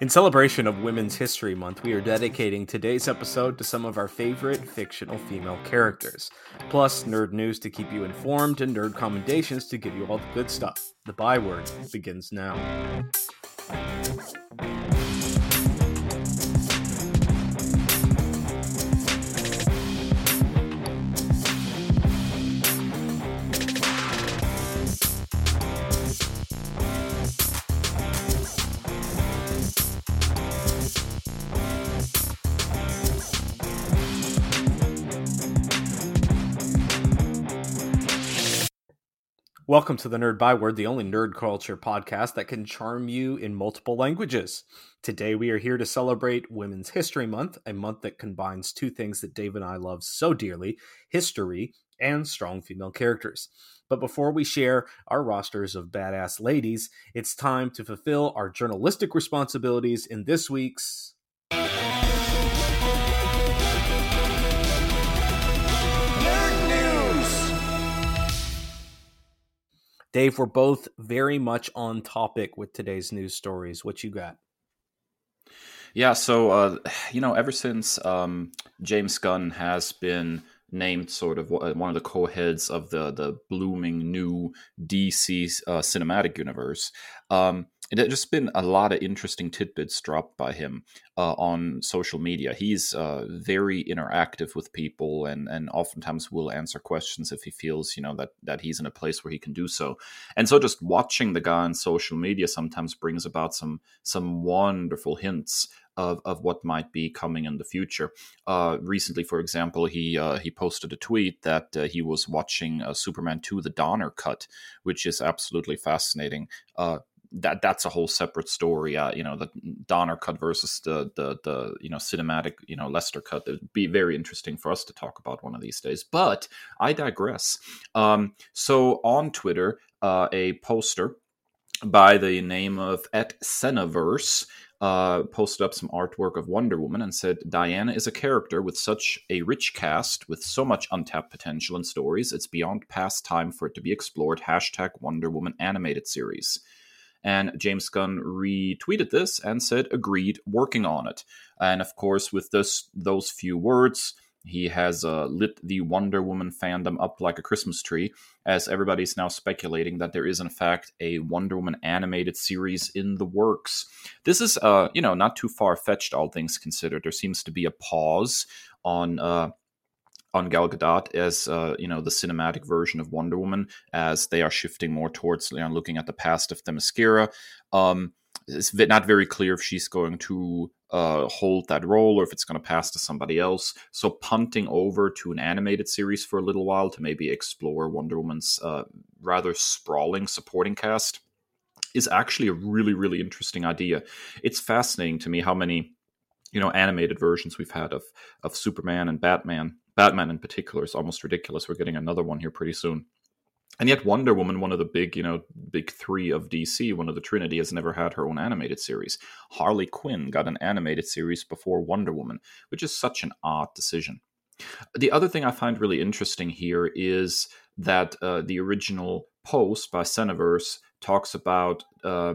In celebration of Women's History Month, we are dedicating today's episode to some of our favorite fictional female characters, plus nerd news to keep you informed and nerd commendations to give you all the good stuff. The byword begins now. Welcome to the Nerd Byword, the only nerd culture podcast that can charm you in multiple languages. Today, we are here to celebrate Women's History Month, a month that combines two things that Dave and I love so dearly history and strong female characters. But before we share our rosters of badass ladies, it's time to fulfill our journalistic responsibilities in this week's Dave, we're both very much on topic with today's news stories. What you got? Yeah, so uh, you know, ever since um, James Gunn has been named sort of one of the co-heads of the the blooming new DC uh, cinematic universe, um, there's just been a lot of interesting tidbits dropped by him uh, on social media. He's uh, very interactive with people, and and oftentimes will answer questions if he feels you know that that he's in a place where he can do so. And so, just watching the guy on social media sometimes brings about some some wonderful hints of, of what might be coming in the future. Uh, recently, for example, he uh, he posted a tweet that uh, he was watching uh, Superman 2: The Donner Cut, which is absolutely fascinating. That that's a whole separate story. Uh, you know, the Donner cut versus the the the you know cinematic you know Lester cut. It'd be very interesting for us to talk about one of these days. But I digress. Um, so on Twitter, uh, a poster by the name of at Senaverse uh, posted up some artwork of Wonder Woman and said, Diana is a character with such a rich cast, with so much untapped potential and stories, it's beyond past time for it to be explored. Hashtag Wonder Woman animated series. And James Gunn retweeted this and said, agreed, working on it. And of course, with this those few words, he has uh, lit the Wonder Woman fandom up like a Christmas tree, as everybody's now speculating that there is, in fact, a Wonder Woman animated series in the works. This is, uh, you know, not too far fetched, all things considered. There seems to be a pause on uh, on Gal Gadot as uh, you know the cinematic version of Wonder Woman, as they are shifting more towards you know, looking at the past of Themyscira. Um, it's not very clear if she's going to uh, hold that role or if it's going to pass to somebody else. So punting over to an animated series for a little while to maybe explore Wonder Woman's uh, rather sprawling supporting cast is actually a really really interesting idea. It's fascinating to me how many you know animated versions we've had of of Superman and Batman Batman in particular is almost ridiculous. We're getting another one here pretty soon. And yet, Wonder Woman, one of the big, you know, big three of DC, one of the Trinity, has never had her own animated series. Harley Quinn got an animated series before Wonder Woman, which is such an odd decision. The other thing I find really interesting here is that uh, the original post by Cineverse talks about uh,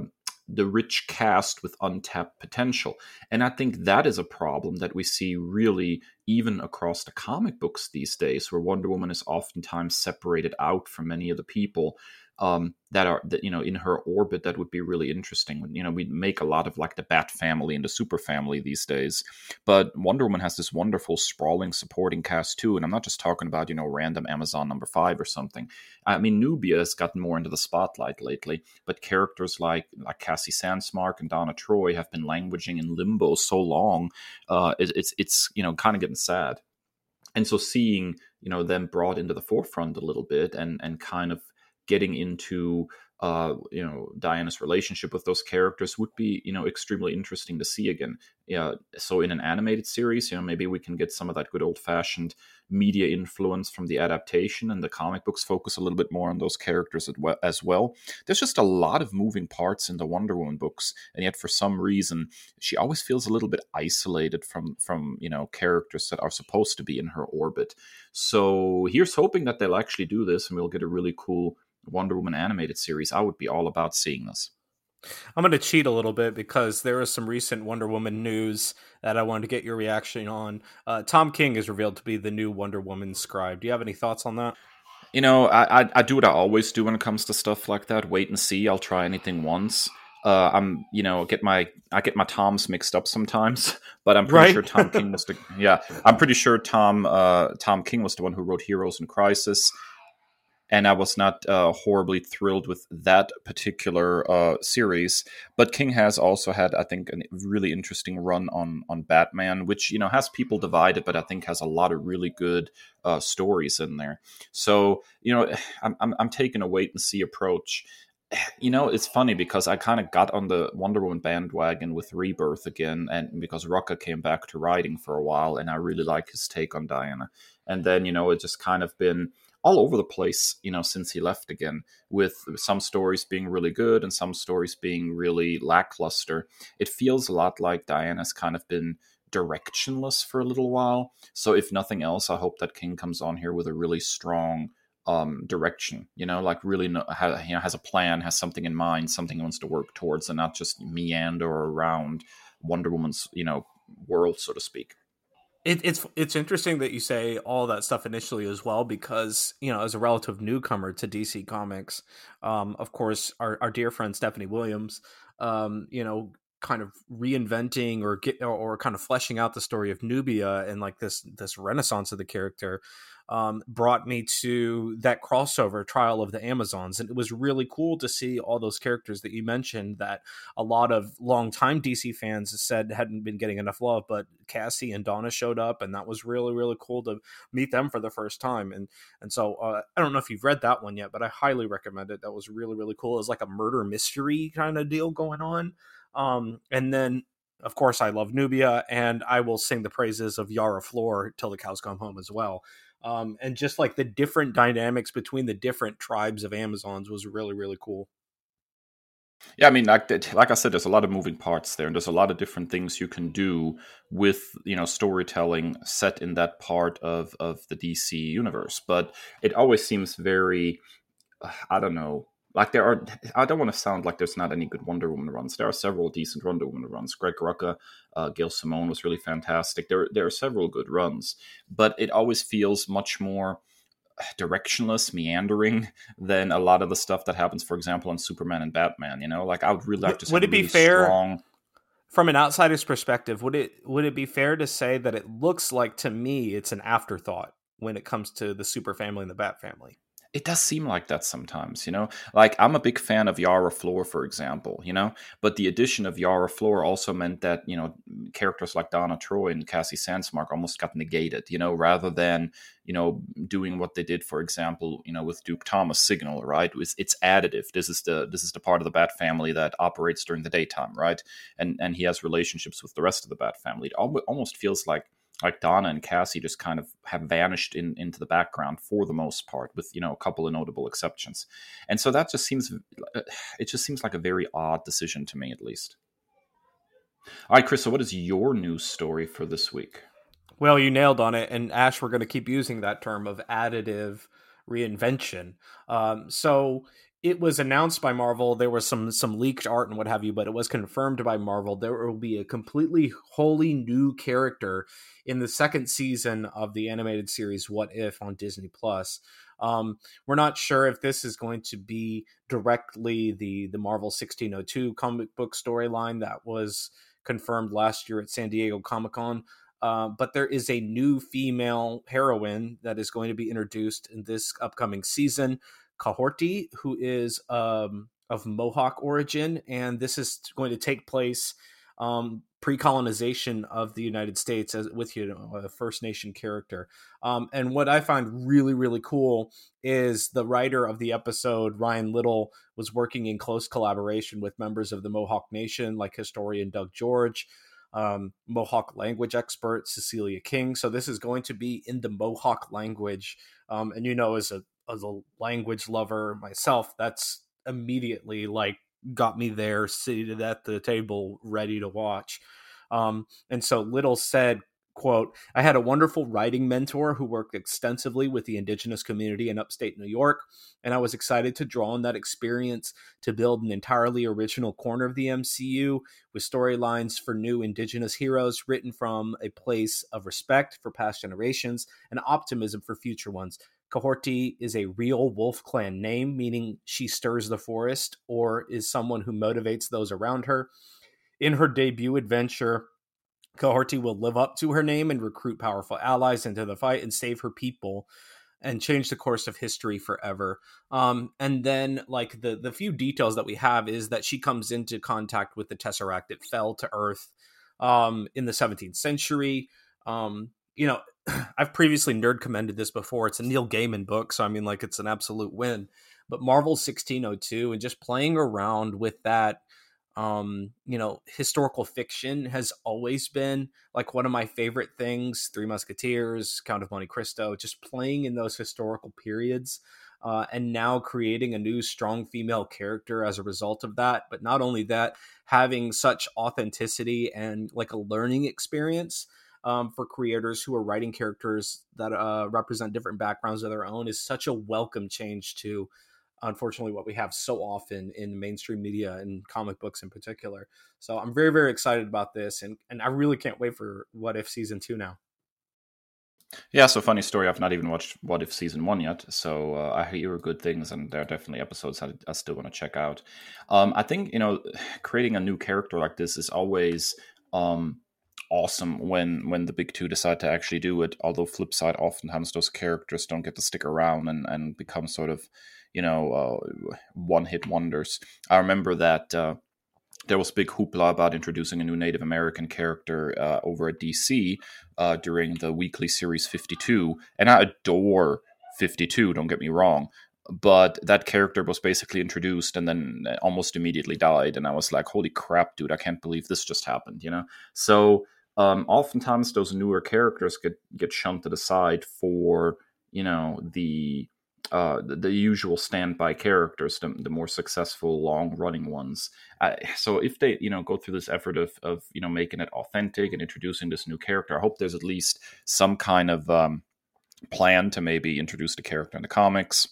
the rich cast with untapped potential. And I think that is a problem that we see really even across the comic books these days, where Wonder Woman is oftentimes separated out from many of the people um, that are that you know in her orbit that would be really interesting. You know, we make a lot of like the Bat family and the Super family these days, but Wonder Woman has this wonderful sprawling supporting cast too. And I'm not just talking about you know random Amazon number five or something. I mean, Nubia has gotten more into the spotlight lately, but characters like like Cassie Sandsmark and Donna Troy have been languishing in limbo so long. Uh, it, it's it's you know kind of getting sad. And so seeing you know them brought into the forefront a little bit and and kind of getting into uh, you know Diana's relationship with those characters would be you know extremely interesting to see again. Yeah, so in an animated series, you know maybe we can get some of that good old fashioned media influence from the adaptation, and the comic books focus a little bit more on those characters as well. There's just a lot of moving parts in the Wonder Woman books, and yet for some reason she always feels a little bit isolated from from you know characters that are supposed to be in her orbit. So here's hoping that they'll actually do this, and we'll get a really cool Wonder Woman animated series, I would be all about seeing this. I'm going to cheat a little bit because there is some recent Wonder Woman news that I wanted to get your reaction on. Uh, Tom King is revealed to be the new Wonder Woman scribe. Do you have any thoughts on that? You know, I, I, I do what I always do when it comes to stuff like that. Wait and see. I'll try anything once. Uh, I'm, you know, get my I get my Toms mixed up sometimes, but I'm pretty right? sure Tom King was the yeah. I'm pretty sure Tom uh, Tom King was the one who wrote Heroes in Crisis and I was not uh, horribly thrilled with that particular uh, series. But King has also had, I think, a really interesting run on on Batman, which you know has people divided, but I think has a lot of really good uh, stories in there. So you know, I'm, I'm, I'm taking a wait and see approach. You know, it's funny because I kind of got on the Wonder Woman bandwagon with Rebirth again, and because Rucka came back to writing for a while, and I really like his take on Diana. And then you know, it just kind of been all over the place, you know, since he left again, with some stories being really good and some stories being really lackluster. It feels a lot like Diana's kind of been directionless for a little while. So, if nothing else, I hope that King comes on here with a really strong um, direction, you know, like really has, you know, has a plan, has something in mind, something he wants to work towards, and not just meander around Wonder Woman's, you know, world, so to speak. It, it's it's interesting that you say all that stuff initially as well because you know as a relative newcomer to DC Comics, um, of course our, our dear friend Stephanie Williams, um, you know, kind of reinventing or get or, or kind of fleshing out the story of Nubia and like this this renaissance of the character um, brought me to that crossover trial of the Amazons. And it was really cool to see all those characters that you mentioned that a lot of longtime DC fans said hadn't been getting enough love. But Cassie and Donna showed up, and that was really, really cool to meet them for the first time. And and so uh, I don't know if you've read that one yet, but I highly recommend it. That was really, really cool. It was like a murder mystery kind of deal going on. Um, and then of course, I love Nubia, and I will sing the praises of Yara Flor till the cows come home as well um, and just like the different dynamics between the different tribes of Amazons was really really cool. Yeah, I mean, like like I said, there's a lot of moving parts there, and there's a lot of different things you can do with you know storytelling set in that part of of the DC universe. But it always seems very, I don't know, like there are i don't want to sound like there's not any good wonder woman runs. There are several decent wonder woman runs. Greg rucka uh, gail simone was really fantastic. There, there are several good runs but it always feels much more directionless meandering than a lot of the stuff that happens for example on superman and batman you know? Like i would really like to would it be really fair strong... from an outsider's perspective would it would it be fair to say that it looks like to me it's an afterthought when it comes to the super family and the bat family it does seem like that sometimes, you know. Like I'm a big fan of Yara Flor, for example, you know. But the addition of Yara Flor also meant that you know characters like Donna Troy and Cassie Sandsmark almost got negated, you know, rather than you know doing what they did, for example, you know, with Duke Thomas Signal, right? It's, it's additive. This is the this is the part of the Bat family that operates during the daytime, right? And and he has relationships with the rest of the Bat family. It almost feels like like Donna and Cassie just kind of have vanished in, into the background for the most part, with you know a couple of notable exceptions, and so that just seems uh, it just seems like a very odd decision to me, at least. All right, Kris. So, what is your news story for this week? Well, you nailed on it, and Ash, we're going to keep using that term of additive reinvention. Um, so it was announced by Marvel. There was some some leaked art and what have you, but it was confirmed by Marvel. There will be a completely wholly new character in the second season of the animated series What If on Disney Plus. Um, we're not sure if this is going to be directly the the Marvel 1602 comic book storyline that was confirmed last year at San Diego Comic Con. Uh, but there is a new female heroine that is going to be introduced in this upcoming season. Kahhori, who is um, of Mohawk origin, and this is going to take place um, pre-colonization of the United States as with you know, a First Nation character. Um, and what I find really really cool is the writer of the episode, Ryan Little, was working in close collaboration with members of the Mohawk Nation, like historian Doug George. Um, Mohawk language expert Cecilia King. So this is going to be in the Mohawk language, um, and you know, as a as a language lover myself, that's immediately like got me there seated at the table ready to watch. Um, and so Little said quote i had a wonderful writing mentor who worked extensively with the indigenous community in upstate new york and i was excited to draw on that experience to build an entirely original corner of the mcu with storylines for new indigenous heroes written from a place of respect for past generations and optimism for future ones Kahhori is a real Wolf Clan name, meaning she stirs the forest or is someone who motivates those around her. In her debut adventure, Kahhori will live up to her name and recruit powerful allies into the fight and save her people and change the course of history forever. Um, and then, like the the few details that we have is that she comes into contact with the Tesseract. that fell to Earth um, in the 17th century. Um, you know, I've previously nerd commended this before. It's a Neil Gaiman book, so I mean, like, it's an absolute win. But Marvel 1602 and just playing around with that, um, you know, historical fiction has always been like one of my favorite things. Three Musketeers, Count of Monte Cristo, just playing in those historical periods. Uh, and now creating a new strong female character as a result of that. But not only that, having such authenticity and like a learning experience um, for creators who are writing characters that uh, represent different backgrounds of their own is such a welcome change to unfortunately what we have so often in mainstream media and comic books in particular so i'm very very excited about this and, and i really can't wait for what if season two now yeah, so funny story. I've not even watched What If season one yet, so uh, I hear good things, and there are definitely episodes I, I still want to check out. Um, I think you know, creating a new character like this is always um, awesome when when the big two decide to actually do it. Although flip side, oftentimes those characters don't get to stick around and and become sort of you know uh, one hit wonders. I remember that. Uh, there was big hoopla about introducing a new Native American character uh, over at DC uh, during the weekly series 52, and I adore 52. Don't get me wrong, but that character was basically introduced and then almost immediately died, and I was like, "Holy crap, dude! I can't believe this just happened." You know, so um, oftentimes those newer characters get get shunted aside for you know the uh, the, the, usual standby characters, the, the more successful long running ones. Uh, so if they you know go through this effort of of you know making it authentic and introducing this new character, I hope there's at least some kind of um, plan to maybe introduce the character in the comics.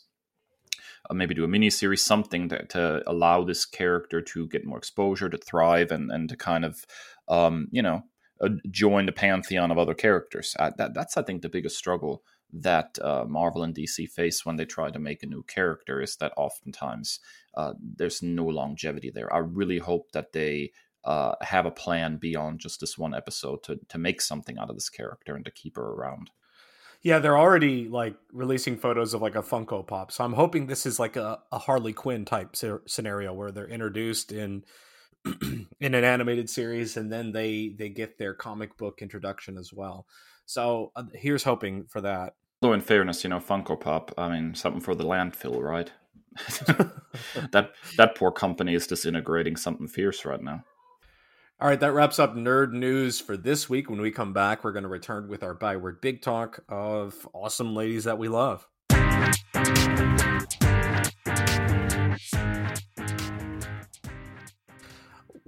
Uh, maybe do a mini series, something that, to allow this character to get more exposure, to thrive, and and to kind of, um, you know, join the pantheon of other characters. Uh, that, that's, I think, the biggest struggle that uh, Marvel and DC face when they try to make a new character is that oftentimes uh, there's no longevity there. I really hope that they uh, have a plan beyond just this one episode to to make something out of this character and to keep her around. Yeah, they're already like releasing photos of like a Funko Pop, so I'm hoping this is like a, a Harley Quinn type scenario where they're introduced in in an animated series and then they they get their comic book introduction as well. So uh, here's hoping for that. Although in fairness you know funko pop i mean something for the landfill right? That that poor company is disintegrating something fierce right now. All right that wraps up nerd news for this week. When we come back we're going to return with our byword big talk of awesome ladies that we love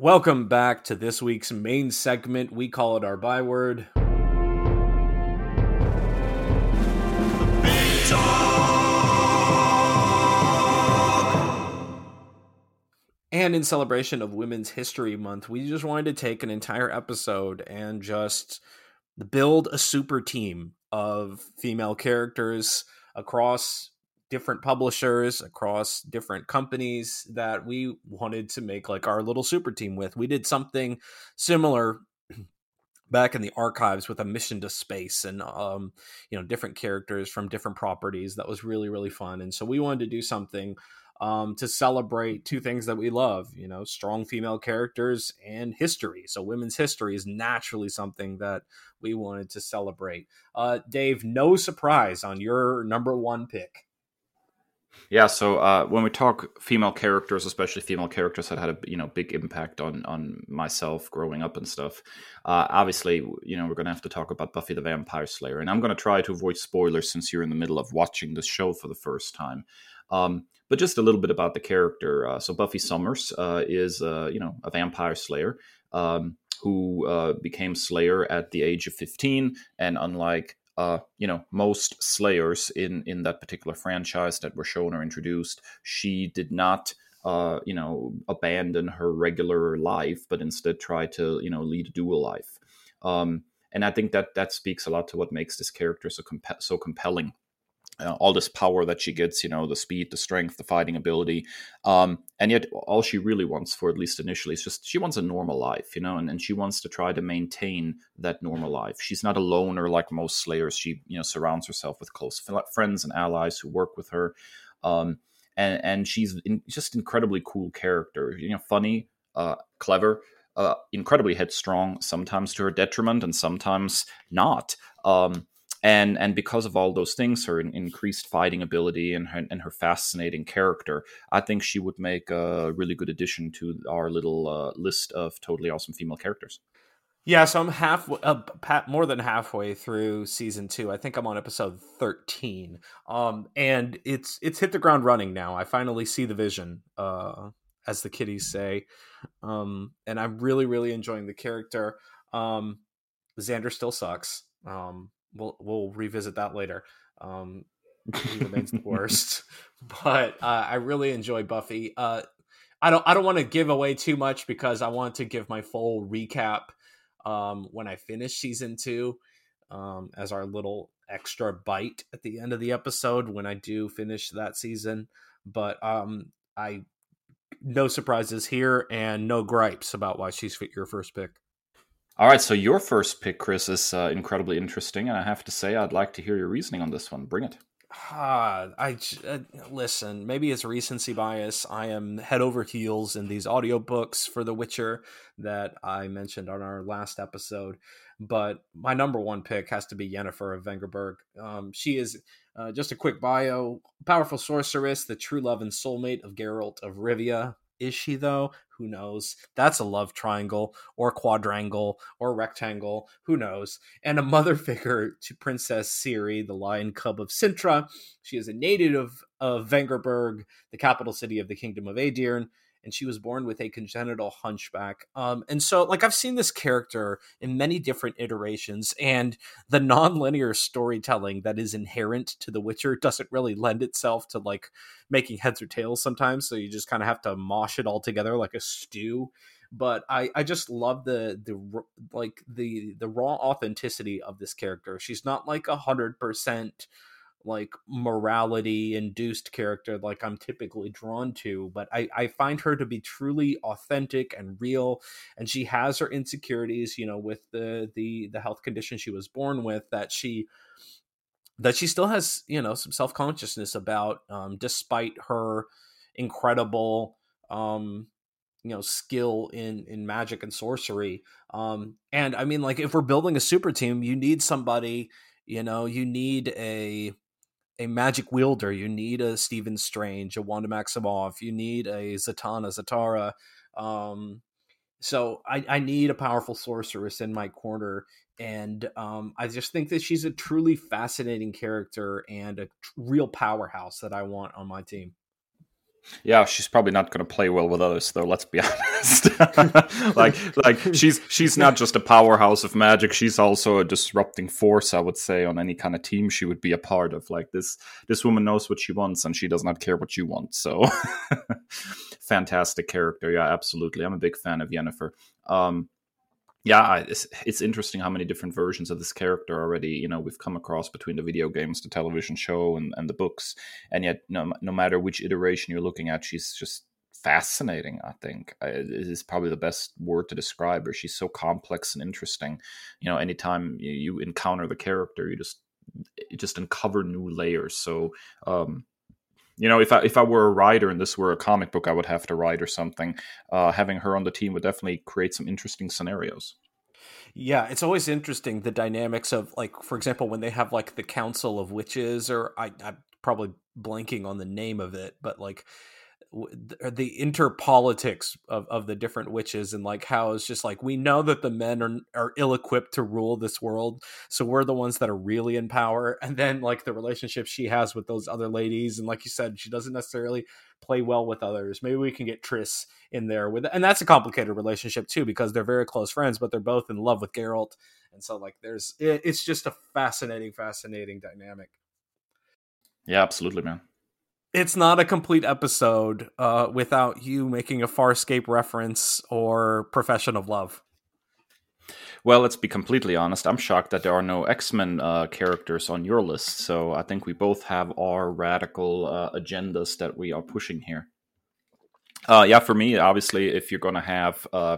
Welcome back to this week's main segment. We call it our byword. And in celebration of Women's History Month, we just wanted to take an entire episode and just build a super team of female characters across different publishers across different companies that we wanted to make like our little super team with. We did something similar back in the archives with a mission to space and um, you know different characters from different properties. That was really really fun. And so we wanted to do something um, to celebrate two things that we love you know strong female characters and history. So women's history is naturally something that we wanted to celebrate. Uh, dave no surprise on your number one pick yeah, so uh, when we talk female characters, especially female characters that had a you know big impact on on myself growing up and stuff, uh, obviously you know we're going to have to talk about Buffy the Vampire Slayer, and I'm going to try to avoid spoilers since you're in the middle of watching the show for the first time. Um, but just a little bit about the character. Uh, so Buffy Summers uh, is uh, you know a vampire slayer um, who uh, became Slayer at the age of 15. And unlike uh, you know most Slayers in in that particular franchise that were shown or introduced, she did not. Uh, you know, abandon her regular life, but instead try to, you know, lead a dual life. Um, and I think that that speaks a lot to what makes this character so comp- so compelling uh, all this power that she gets, you know, the speed, the strength, the fighting ability. Um, and yet, all she really wants for, at least initially, is just she wants a normal life, you know, and, and she wants to try to maintain that normal life. She's not a loner like most Slayers. She, you know, surrounds herself with close friends and allies who work with her. Um, and, and she's in, just incredibly cool character, you know, funny, uh, clever. Uh, incredibly headstrong, sometimes to her detriment, and sometimes not. Um, and and because of all those things her increased fighting ability and her, and her fascinating character i think she would make a really good addition to our little uh, list of totally awesome female characters. Yeah so i'm half uh, more than halfway through season two. I think i'm on episode 13 um and it's it's hit the ground running now. I finally see the vision uh as the kiddies say. Um and i'm really really enjoying the character. Um xander still sucks. Um we'll we'll revisit that later. Um, he remains the worst, but uh, I really enjoy Buffy. Uh, I don't I don't want to give away too much because I want to give my full recap um, when I finish season two um, as our little extra bite at the end of the episode when I do finish that season. But um, I no surprises here and no gripes about why she's your first pick. All right, so your first pick, Kris, is uh, incredibly interesting, and I have to say, I'd like to hear your reasoning on this one. Bring it. Uh, I uh, listen. Maybe it's recency bias. I am head over heels in these audiobooks for The Witcher that I mentioned on our last episode. But my number one pick has to be Yennefer of Vengerberg. Um, she is uh, just a quick bio: powerful sorceress, the true love and soulmate of Geralt of Rivia, is she though? Who knows? That's a love triangle or quadrangle or rectangle. Who knows? And a mother figure to Princess Ciri, the lion cub of Cintra. She is a native of, of Vengerberg, the capital city of the kingdom of Aedirn and she was born with a congenital hunchback. Um, and so, like, I've seen this character in many different iterations, and the non-linear storytelling that is inherent to The Witcher doesn't really lend itself to like making heads or tails sometimes. So you just kind of have to mosh it all together like a stew. But I, I just love the the like the the raw authenticity of this character. She's not like a hundred percent like morality induced character like I'm typically drawn to, but I, I find her to be truly authentic and real. And she has her insecurities, you know, with the the the health condition she was born with that she that she still has, you know, some self consciousness about, um, despite her incredible um you know skill in in magic and sorcery um and i mean like if we're building a super team you need somebody you know you need a a magic wielder. You need a Stephen Strange, a Wanda Maximoff. You need a Zatanna Zatara. Um, so I, I need a powerful sorceress in my corner, and um, I just think that she's a truly fascinating character and a real powerhouse that I want on my team. Yeah, she's probably not going to play well with others, though. Let's be honest. like, like she's she's not just a powerhouse of magic; she's also a disrupting force. I would say on any kind of team she would be a part of. Like this, this woman knows what she wants, and she does not care what you want. So, fantastic character. Yeah, absolutely. I'm a big fan of Yennefer. Um, yeah, it's, it's interesting how many different versions of this character already you know we've come across between the video games, the television show, and, and the books, and yet no, no matter which iteration you're looking at, she's just fascinating. I think it is probably the best word to describe her. She's so complex and interesting. You know, anytime you, you encounter the character, you just you just uncover new layers. So um, you know, if I if I were a writer and this were a comic book, I would have to write or something. Uh, having her on the team would definitely create some interesting scenarios. Yeah, it's always interesting the dynamics of like, for example, when they have like the Council of Witches, or I, I'm probably blanking on the name of it, but like Uh, the interpolitics of, of the different witches and like how it's just like we know that the men are are ill equipped to rule this world so we're the ones that are really in power and then like the relationship she has with those other ladies and like you said she doesn't necessarily play well with others. Maybe we can get Triss in there with and that's a complicated relationship too because they're very close friends but they're both in love with Geralt and so like there's it, it's just a fascinating fascinating dynamic. Yeah absolutely man it's not a complete episode uh, without you making a Farscape reference or Profession of Love. Well, let's be completely honest. I'm shocked that there are no X Men uh, characters on your list. So I think we both have our radical uh, agendas that we are pushing here. Uh, yeah, for me, obviously, if you're going to have uh,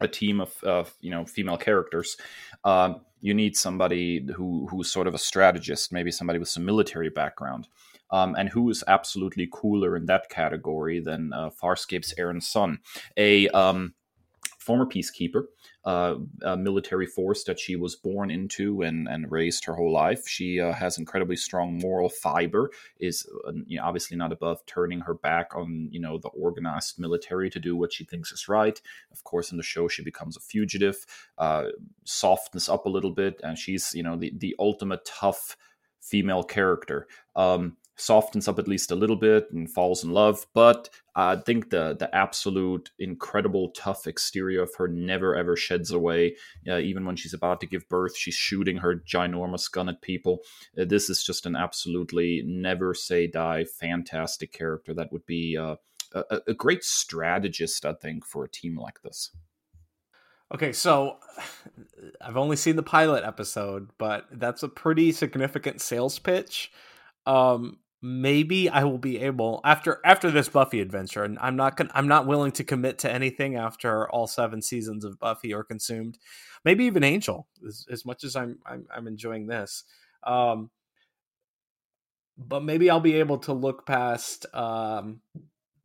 a team of, of, you know female characters, um, you need somebody who who's sort of a strategist, maybe somebody with some military background. Um, and who is absolutely cooler in that category than uh, Farscape's Aeryn Sun, a um, former peacekeeper, uh, a military force that she was born into and, and raised her whole life. She uh, has incredibly strong moral fiber. Is uh, you know, obviously not above turning her back on you know the organized military to do what she thinks is right. Of course, in the show she becomes a fugitive, uh, softens up a little bit, and she's you know the the ultimate tough female character. Um, softens up at least a little bit and falls in love. But I think the the absolute incredible tough exterior of her never ever sheds away. Uh, even when she's about to give birth, she's shooting her ginormous gun at people. Uh, this is just an absolutely never say die, fantastic character that would be uh, a, a great strategist, I think, for a team like this. Okay, so I've only seen the pilot episode, but that's a pretty significant sales pitch. Um, maybe I will be able after after this Buffy adventure, and I'm not gonna, I'm not willing to commit to anything after all seven seasons of Buffy are consumed. Maybe even Angel, as, as much as I'm, I'm I'm enjoying this. Um, but maybe I'll be able to look past um,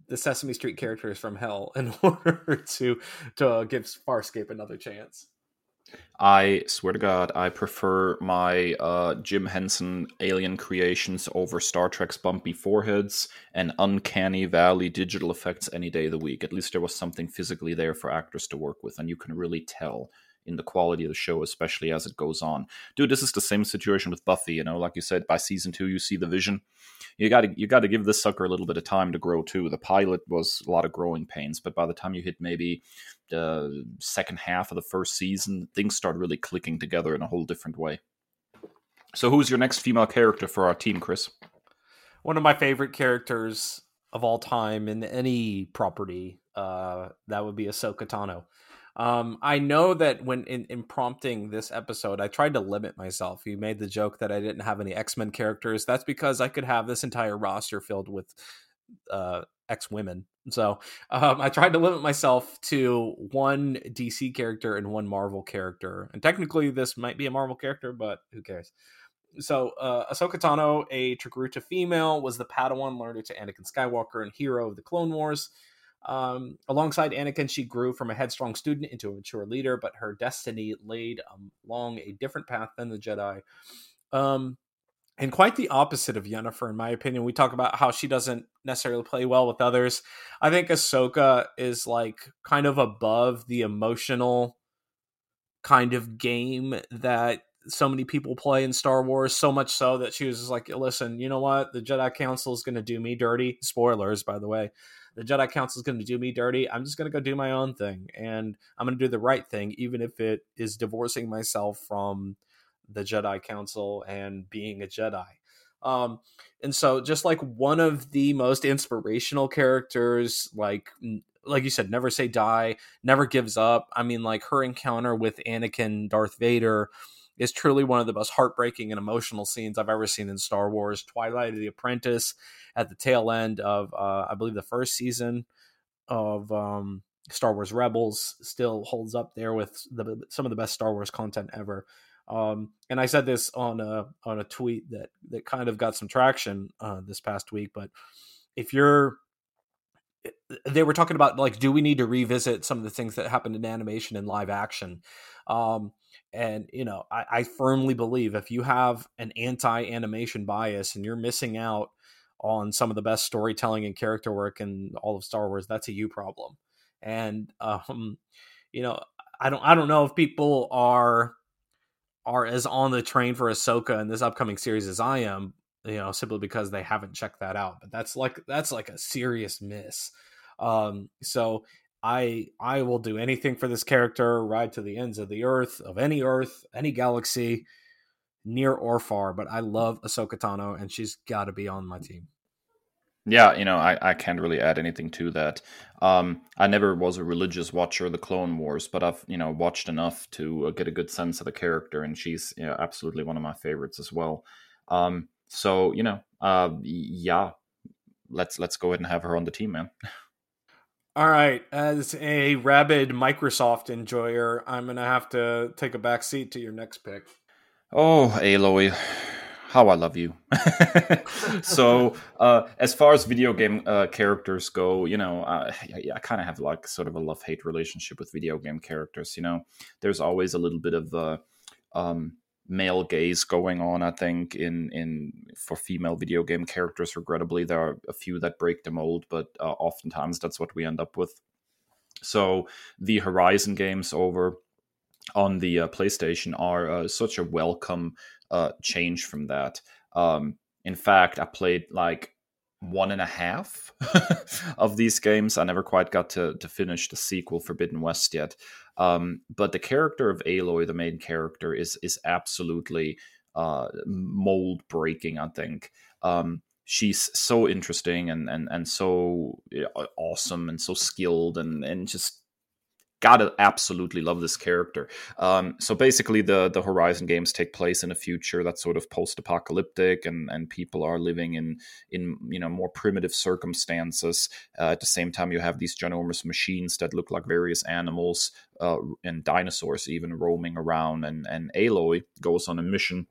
the Sesame Street characters from Hell in order to to give Farscape another chance. I swear to God, I prefer my uh, Jim Henson alien creations over Star Trek's bumpy foreheads and uncanny valley digital effects any day of the week. At least there was something physically there for actors to work with, and you can really tell in the quality of the show, especially as it goes on. Dude, this is the same situation with Buffy. You know, like you said, by season two, you see the vision. You got to you got to give this sucker a little bit of time to grow too. The pilot was a lot of growing pains, but by the time you hit maybe the second half of the first season, things start really clicking together in a whole different way. So, who's your next female character for our team, Kris? One of my favorite characters of all time in any property. Uh, that would be Ahsoka Tano. Um, I know that when in, in, prompting this episode, I tried to limit myself. You made the joke that I didn't have any X Men characters. That's because I could have this entire roster filled with uh, X women. So um, I tried to limit myself to one DC character and one Marvel character. And technically, this might be a Marvel character, but who cares? So uh, Ahsoka Tano, a Togruta female, was the Padawan learner to Anakin Skywalker and hero of the Clone Wars. Um, alongside Anakin, she grew from a headstrong student into a mature leader, but her destiny laid along a different path than the Jedi. Um, and quite the opposite of Yennefer, in my opinion. We talk about how she doesn't necessarily play well with others. I think Ahsoka is like kind of above the emotional kind of game that so many people play in Star Wars, so much so that she was just like, listen, you know what? The Jedi Council is going to do me dirty. Spoilers, by the way the Jedi Council is going to do me dirty. I'm just going to go do my own thing, and I'm going to do the right thing, even if it is divorcing myself from the Jedi Council and being a Jedi. Um, and so, just like one of the most inspirational characters, like like you said, never say die, never gives up. I mean, like her encounter with Anakin, Darth Vader is truly one of the most heartbreaking and emotional scenes I've ever seen in Star Wars. Twilight of the Apprentice at the tail end of, uh, I believe, the first season of um, Star Wars Rebels still holds up there with the, some of the best Star Wars content ever. Um, and I said this on a on a tweet that that kind of got some traction uh, this past week. But if you're they were talking about like do we need to revisit some of the things that happened in animation and live action um, and you know, I, I firmly believe if you have an anti-animation bias and you're missing out on some of the best storytelling and character work in all of Star Wars, that's a you problem. And um, you know, I don't I don't know if people are are as on the train for Ahsoka in this upcoming series as I am, you know, simply because they haven't checked that out. But that's like that's like a serious miss. Um, so I I will do anything for this character, ride to the ends of the earth, of any earth, any galaxy, near or far. But I love Ahsoka Tano, and she's got to be on my team. Yeah, you know, I, I can't really add anything to that. Um, I never was a religious watcher of the Clone Wars, but I've you know watched enough to uh, get a good sense of the character, and she's you know, absolutely one of my favorites as well. Um, so you know, uh, yeah, let's let's go ahead and have her on the team, man. All right, as a rabid Microsoft enjoyer, I'm gonna have to take a back seat to your next pick. Oh, Aloy, how I love you. so, uh, as far as video game uh, characters go, you know, uh, I, I kind of have like sort of a love hate relationship with video game characters. You know, there's always a little bit of uh, um, male gaze going on i think in in for female video game characters regrettably there are a few that break the mold but uh, oftentimes that's what we end up with so the horizon games over on the uh, playstation are uh, such a welcome uh, change from that um, in fact i played like one and a half of these games. I never quite got to to finish the sequel, Forbidden West, yet. Um, but the character of Aloy, the main character, is is absolutely uh, mold breaking. I think um, she's so interesting and and and so awesome and so skilled and and just gotta absolutely love this character. Um, so basically, the the Horizon games take place in a future that's sort of post apocalyptic, and and people are living in in you know more primitive circumstances. Uh, at the same time, you have these ginormous machines that look like various animals uh, and dinosaurs even roaming around, and and Aloy goes on a mission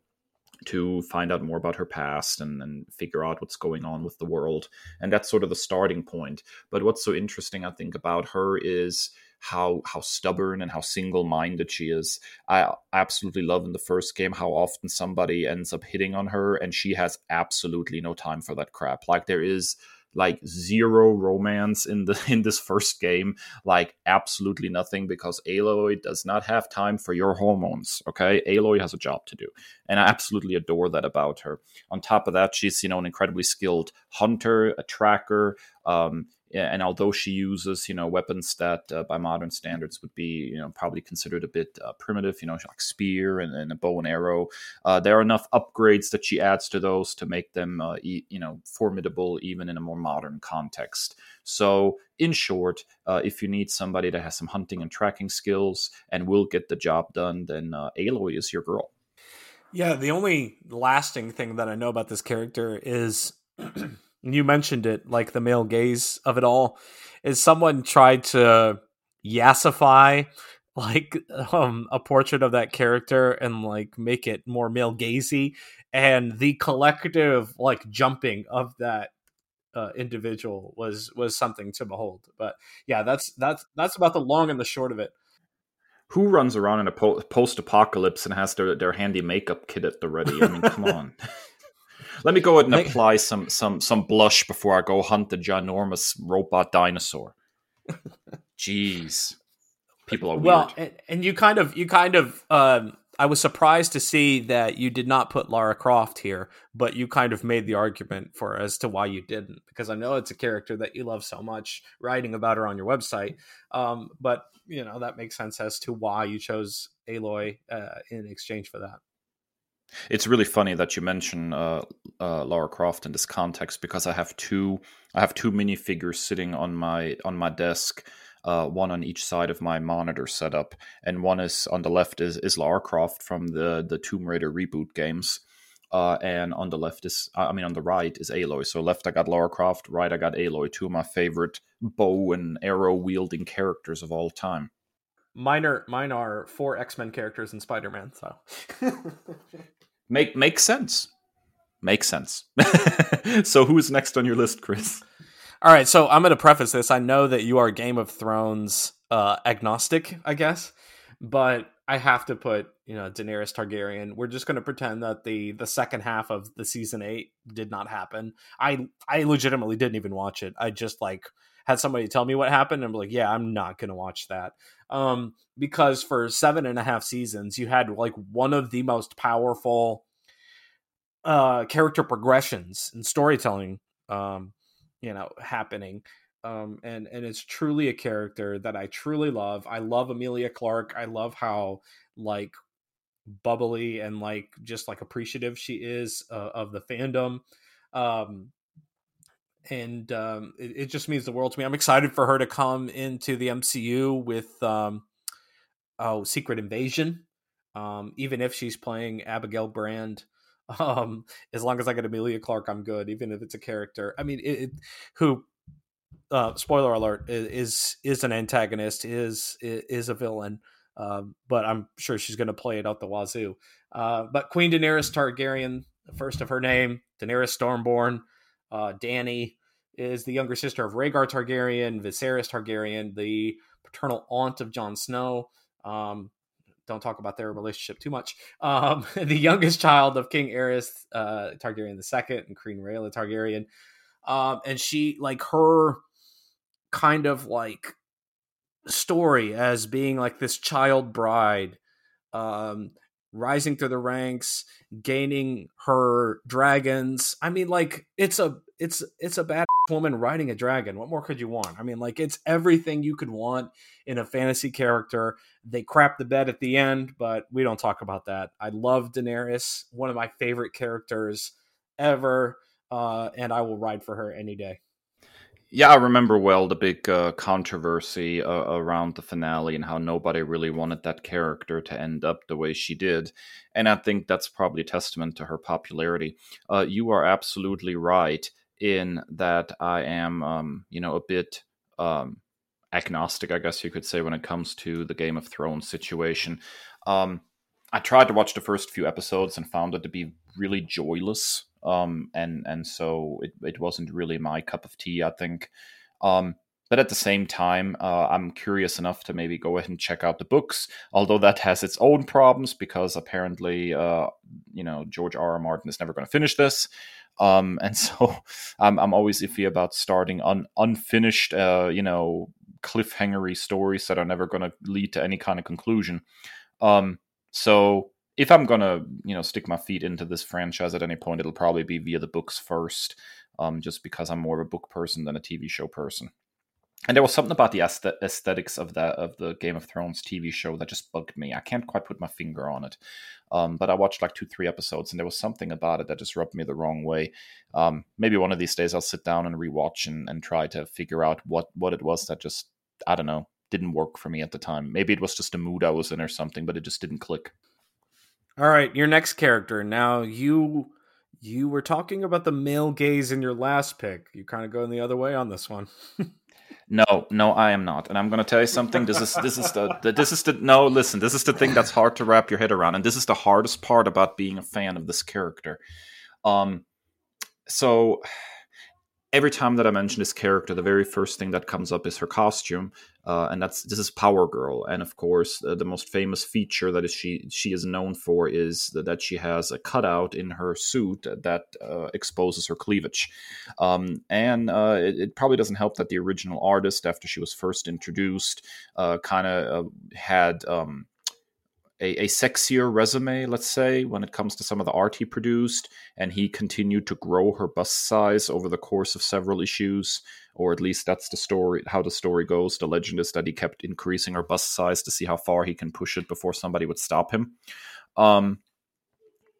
to find out more about her past and, and figure out what's going on with the world. And that's sort of the starting point. But what's so interesting, I think, about her is how how stubborn and how single minded she is. I absolutely love in the first game how often somebody ends up hitting on her and she has absolutely no time for that crap. Like there is like zero romance in the in this first game like absolutely nothing because aloy does not have time for your hormones okay aloy has a job to do and i absolutely adore that about her on top of that she's you know an incredibly skilled hunter a tracker um, and although she uses you know weapons that uh, by modern standards would be you know probably considered a bit uh, primitive you know like spear and, and, a bow and arrow uh, there are enough upgrades that she adds to those to make them uh, e- you know formidable even in a more modern context. So in short uh, if you need somebody that has some hunting and tracking skills and will get the job done then uh, aloy is your girl. Yeah the only lasting thing that i know about this character is you mentioned it, like the male gaze of it all, is someone tried to yassify like um a portrait of that character and like make it more male gazy and the collective like jumping of that uh, individual was was something to behold. But yeah that's that's that's about the long and the short of it. Who runs around in a po- post-apocalypse and has their, their handy makeup kit at the ready? I mean come on Let me go ahead and apply some some some blush before I go hunt the ginormous robot dinosaur. Jeez, people are well, and, and, you kind of you kind of. Um, I was surprised to see that you did not put Lara Croft here, but you kind of made the argument for as to why you didn't, because I know it's a character that you love so much, writing about her on your website. Um, but you know that makes sense as to why you chose Aloy uh, in exchange for that. It's really funny that you mention uh, uh, Lara Croft in this context because I have two I have two minifigures sitting on my on my desk, uh, one on each side of my monitor setup, and one is on the left is, is Lara Croft from the the Tomb Raider reboot games, uh, and on the left is I mean on the right is Aloy. So left I got Lara Croft, right I got Aloy, two of my favorite bow and arrow wielding characters of all time. Mine are mine are four X Men characters and Spider Man. So make makes sense. Makes sense. so who's next on your list, Kris? All right, so I'm going to preface this. I know that you are Game of Thrones uh, agnostic, I guess, but I have to put you know Daenerys Targaryen. We're just going to pretend that the the second half of the season eight did not happen. I I legitimately didn't even watch it. I just like had somebody tell me what happened, and I'm like, yeah, I'm not going to watch that. Um, because for seven and a half seasons, you had like one of the most powerful uh character progressions and storytelling um you know happening um, and and it's truly a character that I truly love. I love Emilia Clarke. I love how like bubbly and like just like appreciative she is uh, of the fandom. Um, and um, it, it, just means the world to me. I'm excited for her to come into the MCU with um, oh Secret Invasion. Um, even if she's playing Abigail Brand, um, as long as I get Emilia Clarke, I'm good. Even if it's a character, I mean, it, it, who uh, spoiler alert is is an antagonist is is a villain um, but i'm sure she's going to play it out the wazoo uh, but queen daenerys targaryen first of her name daenerys stormborn uh, dany is the younger sister of Rhaegar Targaryen, Viserys Targaryen, the paternal aunt of Jon Snow. Um, don't talk about their relationship too much. Um, the youngest child of King Aerys uh, Targaryen II and Queen Rhaella Targaryen. Um, and she, like, her kind of like story as being like this child bride um rising through the ranks gaining her dragons i mean like it's a it's it's a bad woman riding a dragon. What more could you want? I mean like it's everything you could want in a fantasy character. They crap the bed at the end but we don't talk about that. I love daenerys one of my favorite characters ever uh, and i will ride for her any day. Yeah, I remember well the big uh, controversy uh, around the finale and how nobody really wanted that character to end up the way she did. And I think that's probably testament to her popularity. Uh, you are absolutely right in that I am, um, you know, a bit um, agnostic, I guess you could say, when it comes to the Game of Thrones situation. Um, I tried to watch the first few episodes and found it to be really joyless um, and and so it, it wasn't really my cup of tea. I think. Um, but at the same time, uh, I'm curious enough to maybe go ahead and check out the books. Although that has its own problems because apparently, uh, you know, George R. R. Martin is never going to finish this, um, and so I'm, I'm always iffy about starting un, unfinished, uh, you know, cliffhangery stories that are never going to lead to any kind of conclusion. Um, so if I'm gonna, you know, stick my feet into this franchise at any point, it'll probably be via the books first, um, just because I'm more of a book person than a TV show person. And there was something about the aesthetics of that of the Game of Thrones TV show that just bugged me. I can't quite put my finger on it, um, but I watched like two, three episodes, and there was something about it that just rubbed me the wrong way. Um, maybe one of these days I'll sit down and rewatch and, and try to figure out what what it was that just I don't know didn't work for me at the time. Maybe it was just a mood I was in or something, but it just didn't click. All right, your next character. Now you you were talking about the male gaze in your last pick. You kind of going the other way on this one. no, no, I am not. And I'm going to tell you something. This is this is the, the this is the no. Listen, this is the thing that's hard to wrap your head around, and this is the hardest part about being a fan of this character. Um, so every time that I mention this character, the very first thing that comes up is her costume, uh, and that's this is Power Girl, and of course uh, the most famous feature that is she she is known for is that, that she has a cutout in her suit that uh, exposes her cleavage, um, and uh, it, it, probably doesn't help that the original artist, after she was first introduced, uh, kind of uh, had. Um, a, a, sexier resume, let's say, when it comes to some of the art he produced, and he continued to grow her bust size over the course of several issues, or at least that's the story, how the story goes. The legend is that he kept increasing her bust size to see how far he can push it before somebody would stop him. Um,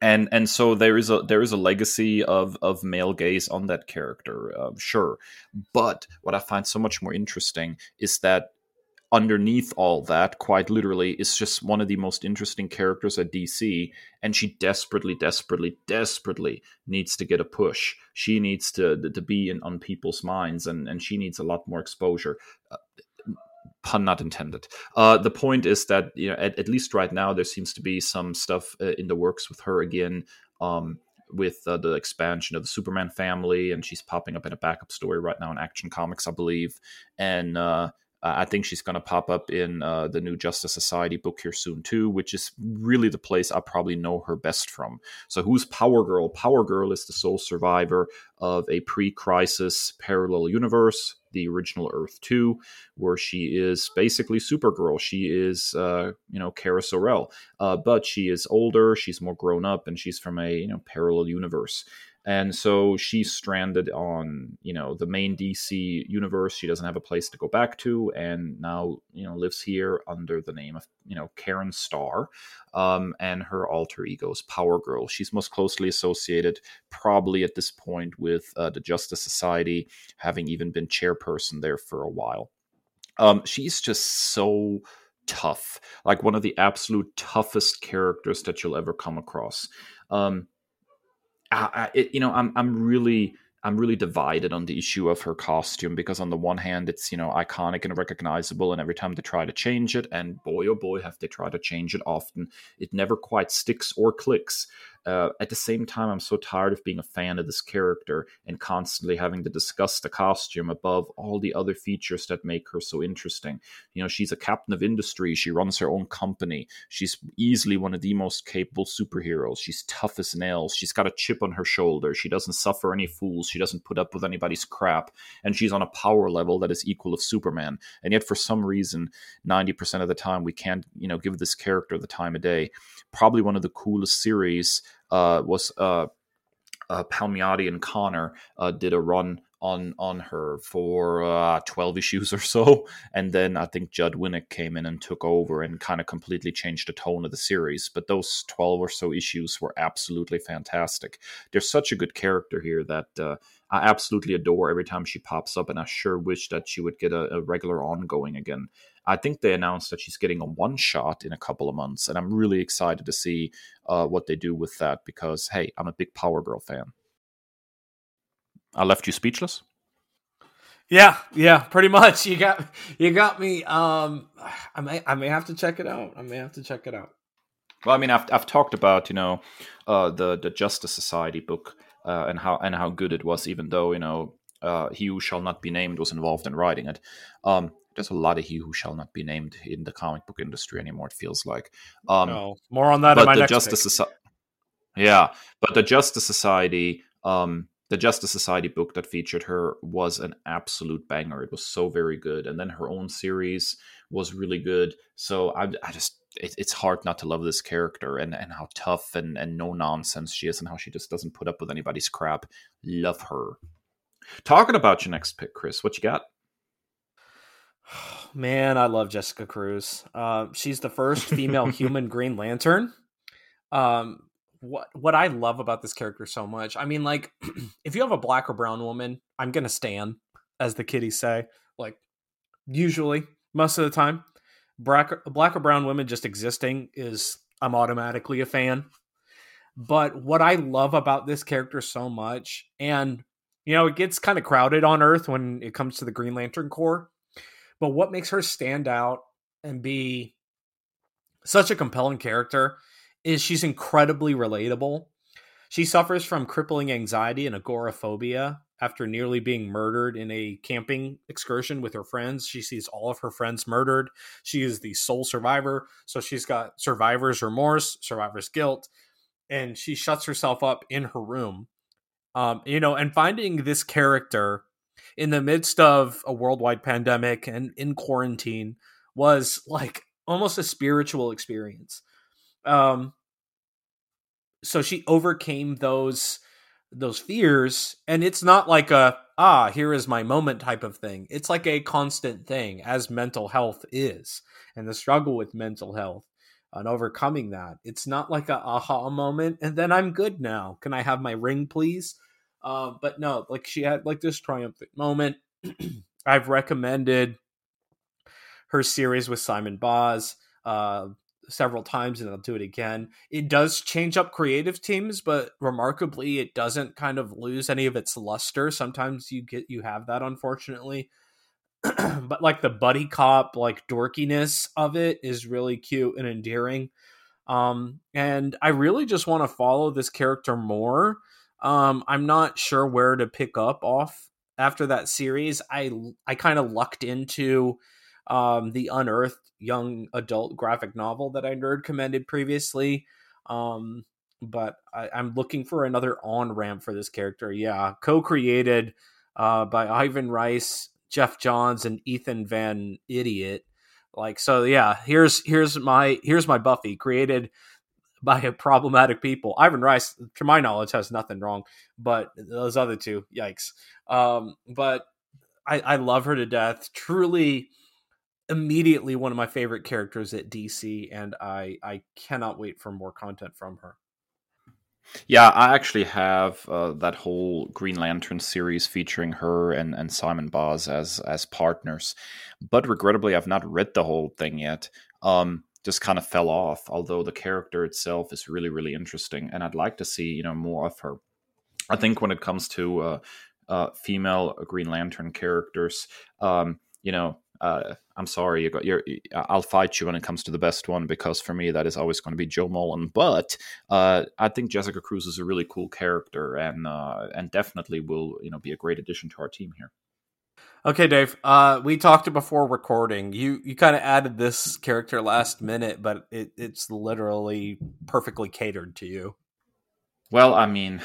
and and so there is a there is a legacy of of male gaze on that character, uh, sure. But what I find so much more interesting is that underneath all that, quite literally, is just one of the most interesting characters at DC, and she desperately, desperately, desperately needs to get a push. She needs to to be in on people's minds, and and she needs a lot more exposure. Uh, pun not intended. Uh, the point is that you know, at, at, least right now, there seems to be some stuff uh, in the works with her again. Um, with uh, the expansion of the Superman family, and she's popping up in a backup story right now in Action Comics, I believe. And uh, Uh, I think she's going to pop up in uh, the new Justice Society book here soon too, which is really the place I probably know her best from. So who's Power Girl? Power Girl is the sole survivor of a pre-crisis parallel universe, the original Earth 2, where she is basically Supergirl. She is, uh, you know, Kara Zor-El, uh, but she is older, she's more grown up, and she's from a you know parallel universe and so she's stranded on you know the main dc universe. She doesn't have a place to go back to and now you know lives here under the name of you know karen starr um, and her alter ego is power girl. She's most closely associated probably at this point with uh, the justice society having even been chairperson there for a while. Um, she's just so tough like one of the absolute toughest characters that you'll ever come across. Um, I, you know, I'm I'm really I'm really divided on the issue of her costume because on the one hand it's you know iconic and recognizable and every time they try to change it and boy oh boy have they tried to change it often. It never quite sticks or clicks uh, at the same time, I'm so tired of being a fan of this character and constantly having to discuss the costume above all the other features that make her so interesting. You know, she's a captain of industry. She runs her own company. She's easily one of the most capable superheroes. She's tough as nails. She's got a chip on her shoulder. She doesn't suffer any fools. She doesn't put up with anybody's crap. And she's on a power level that is equal of Superman. And yet, for some reason, 90% of the time, we can't, you know, give this character the time of day. Probably one of the coolest series was uh, uh, Palmiotti and Conner uh, did a run on on her for uh, 12 issues or so. And then i think judd winick came in and took over and kind of completely changed the tone of the series. But those 12 or so issues were absolutely fantastic. There's such a good character here that uh, i absolutely adore every time she pops up and i sure wish that she would get a, a regular ongoing again. I think they announced that she's getting a one shot in a couple of months, and I'm really excited to see uh, what they do with that because hey, I'm a big Power Girl fan. I left you speechless. Yeah, yeah, pretty much. You got you got me. Um, I may I may have to check it out. I may have to check it out. Well, I mean, I've I've talked about you know uh, the the Justice Society book uh, and how and how good it was, even though you know uh, he who shall not be named was involved in writing it. Um, there's a lot of he who shall not be named in the comic book industry anymore. It feels like. Um, no, more on that. But the Justice Society, yeah, but the Justice Society, um, the Justice Society book that featured her was an absolute banger. It was so very good, and then her own series was really good. So I, I just. It, it's hard not to love this character and, and how tough and, and no nonsense she is and how she just doesn't put up with anybody's crap. Love her. Talking about your next pick, Kris, what you got? Man, I love Jessica Cruz. Uh, she's the first female human Green Lantern. Um, what what I love about this character so much. I mean, like, if you have a black or brown woman, I'm gonna stand, as the kiddies say. Like, usually, most of the time, black black or brown women just existing is I'm automatically a fan. But what I love about this character so much, and you know, it gets kind of crowded on Earth when it comes to the Green Lantern Corps but what makes her stand out and be such a compelling character is she's incredibly relatable. She suffers from crippling anxiety and agoraphobia after nearly being murdered in a camping excursion with her friends. She sees all of her friends murdered. She is the sole survivor. So she's got survivor's remorse, survivor's guilt, and she shuts herself up in her room. Um, you know, and finding this character in the midst of a worldwide pandemic and in quarantine was like almost a spiritual experience. Um, so she overcame those those fears and it's not like a ah here is my moment type of thing. It's like a constant thing as mental health is and the struggle with mental health and overcoming that. It's not like a aha moment and then i'm good now. Can i have my ring please? Uh, but no, like she had like this triumphant moment. I've recommended her series with Simon Baz uh, several times, and I'll do it again. It does change up creative teams, but remarkably, it doesn't kind of lose any of its luster. Sometimes you get you have that, unfortunately. but like the buddy cop like dorkiness of it is really cute and endearing um and i really just want to follow this character more um, I'm not sure where to pick up off after that series. I I kind of lucked into um, the Unearthed young adult graphic novel that I nerd commended previously. Um, but I, am looking for another on ramp for this character. Yeah, co created uh, by Ivan Reis, Geoff Johns, and Ethan Van Idiot. Like so, yeah. Here's here's my here's my Buffy created by problematic people. Ivan Reis, to my knowledge, has nothing wrong, but those other two, yikes. Um, but I, I love her to death. Truly, immediately one of my favorite characters at DC, and I I cannot wait for more content from her. Yeah, I actually have uh, that whole Green Lantern series featuring her and, and Simon Baz as as partners, but regrettably, I've not read the whole thing yet. Um, just kind of fell off. Although the character itself is really really interesting, and I'd like to see you know more of her. I think when it comes to uh, uh, female Green Lantern characters, um, you know, uh, I'm sorry, you got your. I'll fight you when it comes to the best one because for me that is always going to be Jo Mullein. But uh, I think Jessica Cruz is a really cool character and uh, and definitely will you know be a great addition to our team here. Okay, Dave. Uh, we talked before recording. You you kind of added this character last minute, but it, it's literally perfectly catered to you. Well, I mean,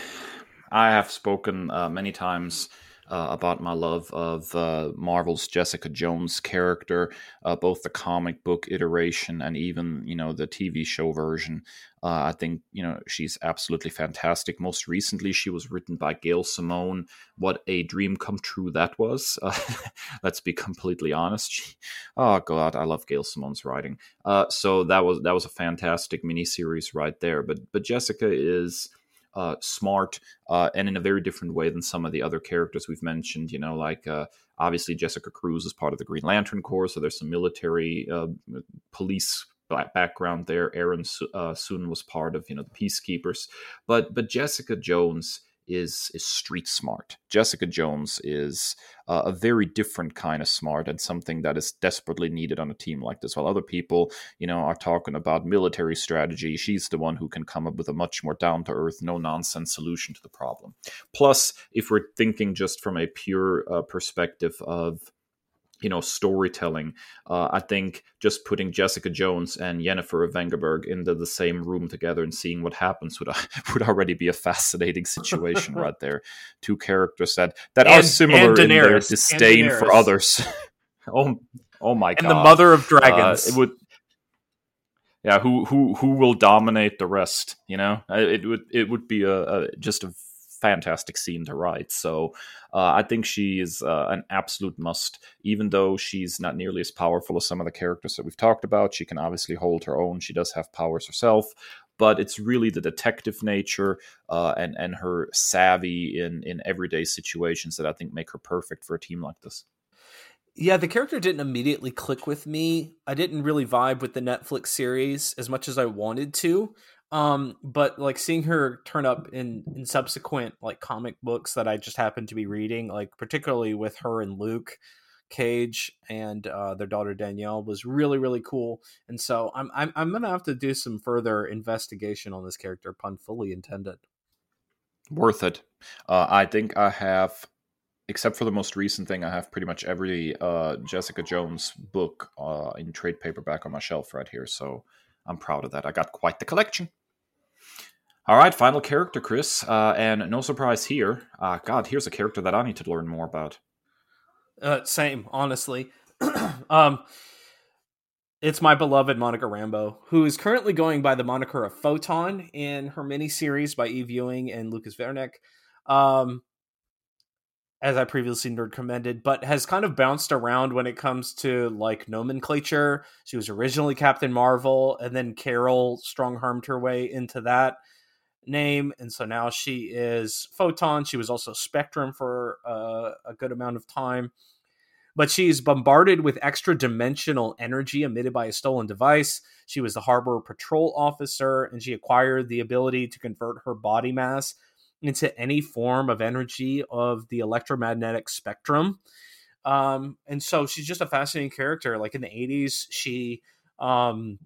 I have spoken uh, many times uh, about my love of uh, Marvel's Jessica Jones character, uh, both the comic book iteration and even you know the TV show version. Uh, I think you know she's absolutely fantastic. Most recently, she was written by Gail Simone. What a dream come true that was. Let's be completely honest. She, oh God, I love Gail Simone's writing. Uh, so that was that was a fantastic miniseries right there. But but Jessica is uh, smart, uh, and in a very different way than some of the other characters we've mentioned. You know, like uh, obviously Jessica Cruz is part of the Green Lantern Corps, so there's some military uh, police background there. Aaron uh, Soon was part of you know the Peacekeepers, but but Jessica Jones is is street smart. Jessica Jones is uh, a very different kind of smart and something that is desperately needed on a team like this. While other people, you know, are talking about military strategy, she's the one who can come up with a much more down to earth, no nonsense solution to the problem. Plus, if we're thinking just from a pure uh, perspective of you know storytelling. Uh, I think just putting Jessica Jones and Yennefer Vengerberg into the same room together and seeing what happens would would already be a fascinating situation right there. Two characters that that and, are similar in their disdain for others. oh, oh my god! And the mother of dragons. Uh, it would. Yeah, who who who will dominate the rest? You know, it would it would be a, a just a fantastic scene to write. So uh, I think she is uh, an absolute must. Even though she's not nearly as powerful as some of the characters that we've talked about, she can obviously hold her own. She does have powers herself, but it's really the detective nature uh, and and her savvy in in everyday situations that I think make her perfect for a team like this. Yeah, the character didn't immediately click with me. I didn't really vibe with the Netflix series as much as I wanted to. Um, but like seeing her turn up in in subsequent like comic books that I just happened to be reading, like particularly with her and Luke Cage and uh, their daughter Danielle was really really cool. And so I'm I'm I'm gonna have to do some further investigation on this character, pun fully intended. Worth it. Uh, I think I have except for the most recent thing, I have pretty much every uh, Jessica Jones book uh, in trade paperback on my shelf right here. So I'm proud of that. I got quite the collection. All right, final character, Kris, uh, and no surprise here. Uh, God, here's a character that I need to learn more about. Uh, same, honestly. um, it's my beloved Monica Rambeau, who is currently going by the moniker of Photon in her miniseries by Eve Ewing and Lucas Werneck. Um, as I previously nerd commended, but has kind of bounced around when it comes to like nomenclature. She was originally Captain Marvel, and then Carol strong harmed her way into that name, and so now she is Photon. She was also Spectrum for uh, a good amount of time, but she's bombarded with extra dimensional energy emitted by a stolen device. She was the harbor patrol officer, and she acquired the ability to convert her body mass into any form of energy of the electromagnetic spectrum. Um, and so she's just a fascinating character. Like in the 80s, she um,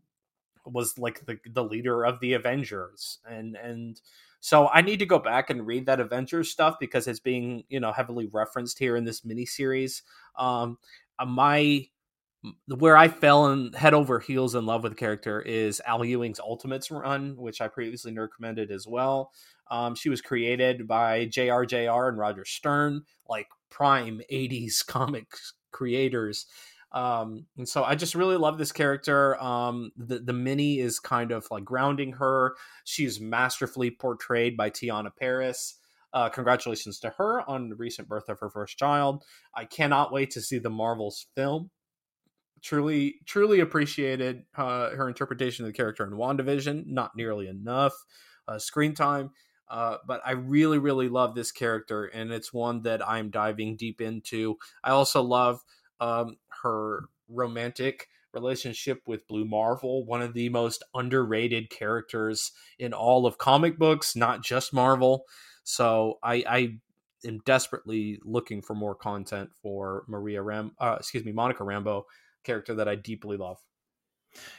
was like the the leader of the Avengers, and and so I need to go back and read that Avengers stuff because it's being you know heavily referenced here in this miniseries. Um, uh, my where I fell in head over heels in love with the character is Al Ewing's Ultimates run, which I previously recommended as well. Um, she was created by JRJR and Roger Stern, like prime 80s comics creators. Um, and so I just really love this character. Um, the, the mini is kind of like grounding her. She's masterfully portrayed by Teyonah Parris. Uh, congratulations to her on the recent birth of her first child. I cannot wait to see the Marvels film. Truly, truly appreciated uh, her interpretation of the character in WandaVision. Not nearly enough uh, screen time. Uh, but I really, really love this character, and it's one that I'm diving deep into. I also love um, her romantic relationship with Blue Marvel, one of the most underrated characters in all of comic books, not just Marvel. So I, I am desperately looking for more content for Maria Ram, uh, excuse me, Monica Rambeau, character that I deeply love.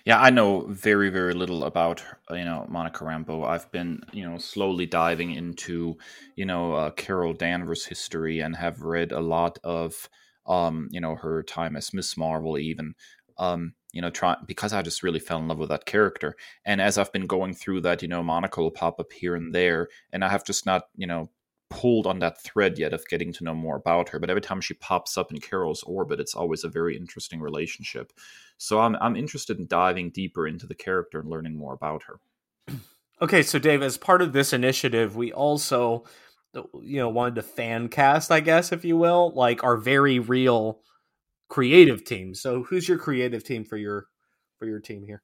Yeah, I know very, very little about you know Monica Rambeau. I've been you know slowly diving into you know uh, Carol Danvers' history and have read a lot of um, you know her time as Miss Marvel, even um, you know try because I just really fell in love with that character. And as I've been going through that, you know, Monica will pop up here and there, and I have just not you know pulled on that thread yet of getting to know more about her. But every time she pops up in Carol's orbit, it's always a very interesting relationship. So I'm I'm interested in diving deeper into the character and learning more about her. Okay, so Dave, as part of this initiative, we also you know wanted to fan cast, I guess, if you will, like our very real creative team. So who's your creative team for your for your team here?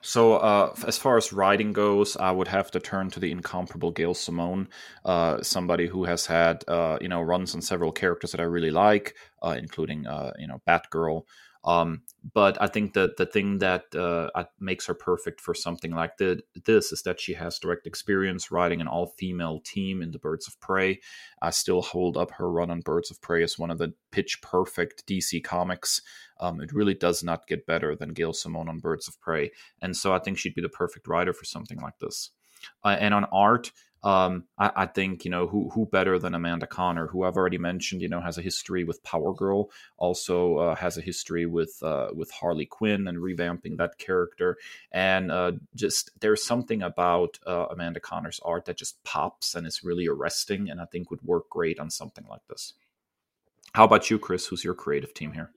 So, uh, as far as writing goes, I would have to turn to the incomparable Gail Simone, uh, somebody who has had uh, you know runs on several characters that I really like, uh, including uh, you know Batgirl. Um, but I think that the thing that uh, makes her perfect for something like this is that she has direct experience writing an all female team in the Birds of Prey. I still hold up her run on Birds of Prey as one of the pitch perfect DC comics. Um, it really does not get better than Gail Simone on Birds of Prey. And so I think she'd be the perfect writer for something like this. Uh, and on art, um, I, I, think you know who who better than Amanda Conner, who I've already mentioned. You know, has a history with Power Girl, also uh, has a history with uh, with Harley Quinn and revamping that character. And uh, just there's something about uh, Amanda Conner's art that just pops and is really arresting, and I think would work great on something like this. How about you, Kris? Who's your creative team here?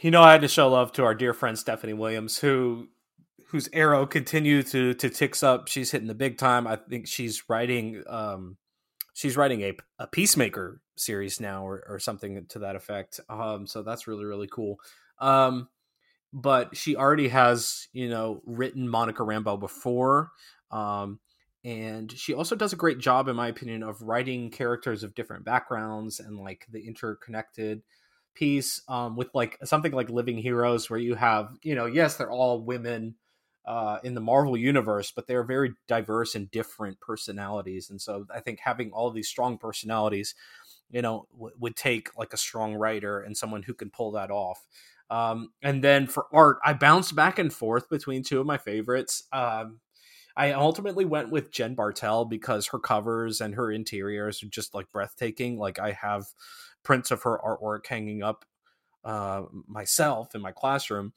You know, I had to show love to our dear friend Stephanie Williams, who whose arrow continues to to ticks up. She's hitting the big time. I think she's writing um she's writing a, a peacemaker series now or, or something to that effect. Um so that's really really cool. Um but she already has, you know, written Monica Rambeau before. Um and she also does a great job in my opinion of writing characters of different backgrounds and like the interconnected piece um, with like something like living heroes where you have you know yes they're all women uh, in the Marvel universe, but they're very diverse and different personalities. And so I think having all these strong personalities, you know, w- would take like a strong writer and someone who can pull that off. Um, and then for art, I bounced back and forth between two of my favorites. Um, I ultimately went with Jen Bartel because her covers and her interiors are just like breathtaking. Like I have prints of her artwork hanging up uh, myself in my classroom.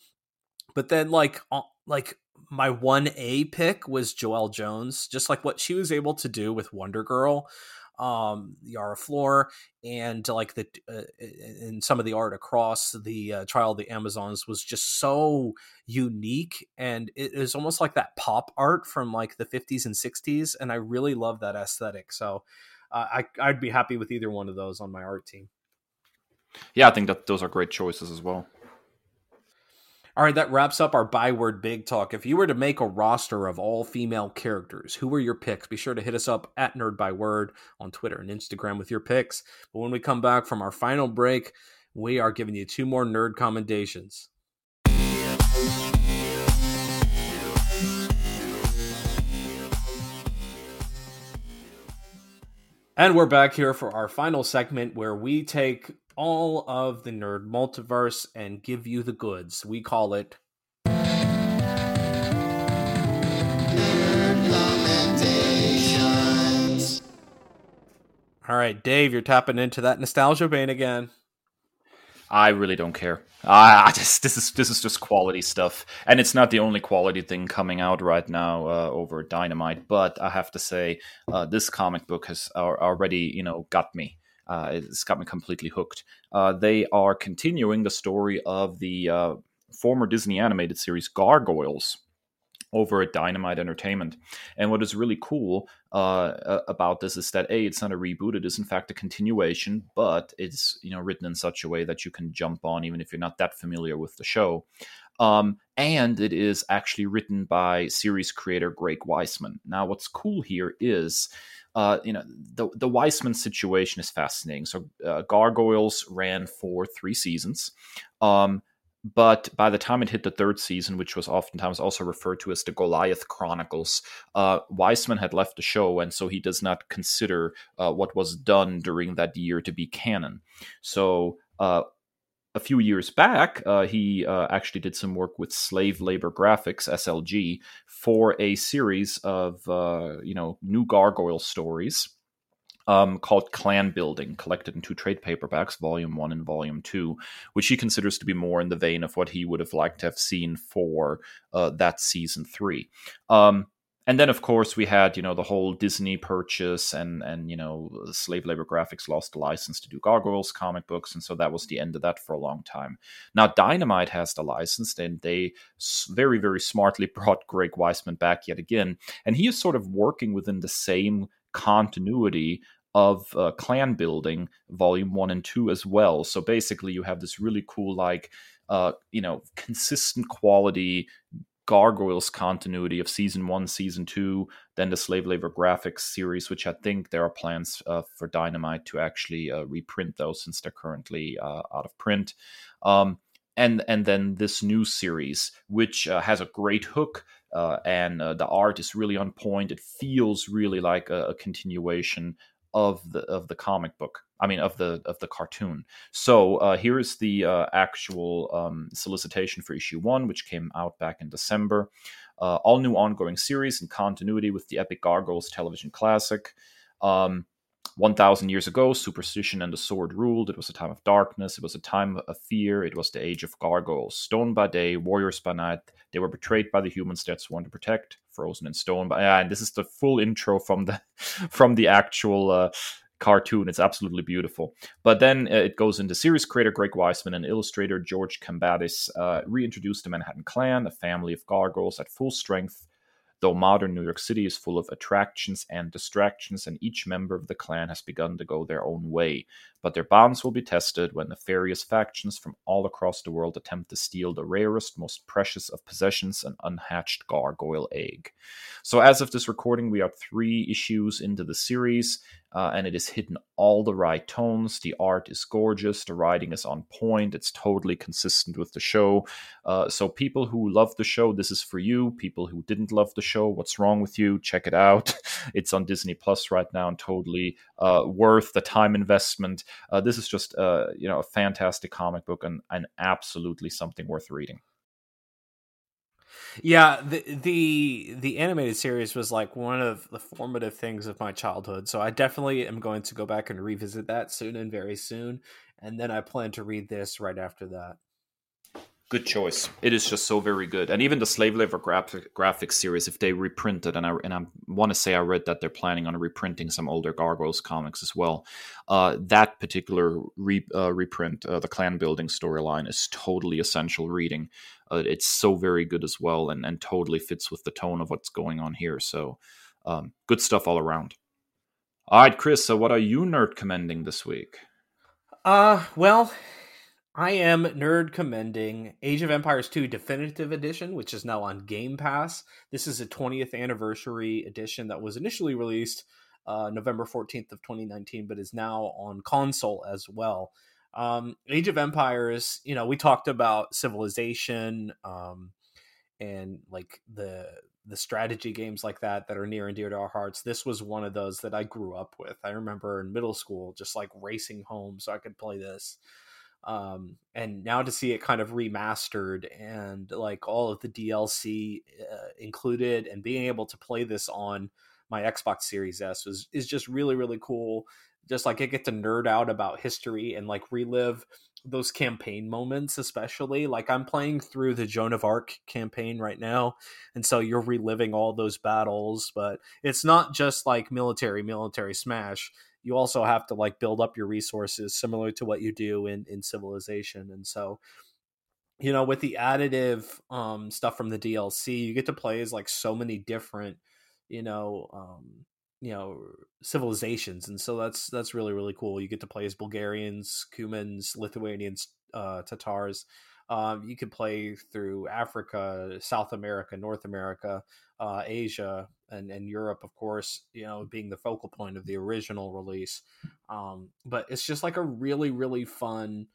But then like like my 1A pick was Joelle Jones, just like what she was able to do with Wonder Girl, um, Yara Flor, and like the uh, and some of the art across the uh, Trial of the Amazons was just so unique, and it is almost like that pop art from like the 50s and 60s, and I really love that aesthetic. So uh, I I'd be happy with either one of those on my art team. Yeah, I think that those are great choices as well. All right, that wraps up our byword big talk. If you were to make a roster of all female characters, who are your picks? Be sure to hit us up at Nerd Byword on Twitter and Instagram with your picks. But when we come back from our final break, we are giving you two more nerd commendations. And we're back here for our final segment where we take all of the nerd multiverse and give you the goods. We call it. All right, Dave, you're tapping into that nostalgia vein again. I really don't care. I, I, just this is this is just quality stuff, and it's not the only quality thing coming out right now uh, over Dynamite. But I have to say, uh, this comic book has already you know got me. Uh, it's got me completely hooked. Uh, they are continuing the story of the uh, former Disney animated series Gargoyles over at Dynamite Entertainment. And what is really cool uh, about this is that a it's not a reboot; it is in fact a continuation, but it's you know written in such a way that you can jump on even if you're not that familiar with the show. Um, and it is actually written by series creator Greg Weisman. Now, what's cool here is. Uh, you know the the Weisman situation is fascinating. So uh, Gargoyles ran for three seasons. Um, but by the time it hit the third season, which was oftentimes also referred to as the Goliath Chronicles, uh, Weisman had left the show, and so he does not consider uh, what was done during that year to be canon. So uh, a few years back, uh, he uh, actually did some work with Slave Labor Graphics (SLG) for a series of uh, you know new gargoyle stories um, called Clan Building, collected in two trade paperbacks, Volume 1 and Volume 2, which he considers to be more in the vein of what he would have liked to have seen for uh, that season 3. Um, and then, of course, we had you know the whole Disney purchase, and and you know Slave Labor Graphics lost the license to do Gargoyles comic books, and so that was the end of that for a long time. Now Dynamite has the license, and they very very smartly brought Greg Weisman back yet again, and he is sort of working within the same continuity of uh, clan building volume one and two as well so basically you have this really cool like uh, you know consistent quality gargoyles continuity of season one season two then the slave labor graphics series which i think there are plans uh, for dynamite to actually uh, reprint those since they're currently uh, out of print um, and and then this new series which uh, has a great hook uh, and uh, the art is really on point. It feels really like a, a, continuation of the of the comic book. I mean, of the of the cartoon. So uh, here is the uh, actual um, solicitation for issue one, which came out back in December. Uh, all new ongoing series in continuity with the epic Gargoyles television classic. Um, 1,000 years ago, superstition and the sword ruled. It was a time of darkness. It was a time of fear. It was the age of gargoyles. Stone by day, warriors by night. They were betrayed by the humans they'd sworn to protect, frozen in stone. But yeah, and this is the full intro from the from the actual uh, cartoon. It's absolutely beautiful. But then uh, it goes into series creator Greg Weisman and illustrator George Kambadis uh, reintroduced the Manhattan Clan, a family of gargoyles at full strength Though modern New York City is full of attractions and distractions, and each member of the clan has begun to go their own way, but their bonds will be tested when nefarious factions from all across the world attempt to steal the rarest, most precious of possessions, an unhatched gargoyle egg. So, as of this recording, we are three issues into the series, uh, and it is hitting all the right tones. The art is gorgeous, the writing is on point, it's totally consistent with the show. Uh, so, people who love the show, this is for you. People who didn't love the show, what's wrong with you? Check it out. it's on Disney Plus right now and totally uh, worth the time investment. Uh, this is just uh, you know a fantastic comic book and, and absolutely something worth reading. Yeah, the the the animated series was like one of the formative things of my childhood. So I definitely am going to go back and revisit that soon and very soon. And then I plan to read this right after that. Good choice. It is just so very good, and even the Slave Labor graphic graphics series, if they reprint it, and I and I want to say I read that they're planning on reprinting some older Gargoyles comics as well. Uh, that particular re, uh, reprint, uh, the clan building storyline, is totally essential reading. Uh, it's so very good as well, and and totally fits with the tone of what's going on here. So, um, good stuff all around. All right, Chris. So, what are you nerd commending this week? Uh, well, I am nerd commending Age of Empires 2 Definitive Edition, which is now on Game Pass. This is a 20th anniversary edition that was initially released uh, November 14th of 2019, but is now on console as well. Um, Age of Empires, you know, we talked about Civilization um, and like the the strategy games like that that are near and dear to our hearts. This was one of those that I grew up with. I remember in middle school just like racing home so I could play this um, and now to see it kind of remastered and like all of the DLC uh, included and being able to play this on my Xbox Series S was is just really really cool. Just like I get to nerd out about history and like relive those campaign moments especially like i'm playing through the joan of arc campaign right now and so you're reliving all those battles but it's not just like military military smash you also have to like build up your resources similar to what you do in in civilization and so you know with the additive um stuff from the dlc you get to play as like so many different you know um you know civilizations and so that's that's really really cool. You get to play as bulgarians cumans lithuanians uh, tatars um, you could play through africa south america north america uh, asia and, and europe of course you know being the focal point of the original release. Um, but it's just like a really really fun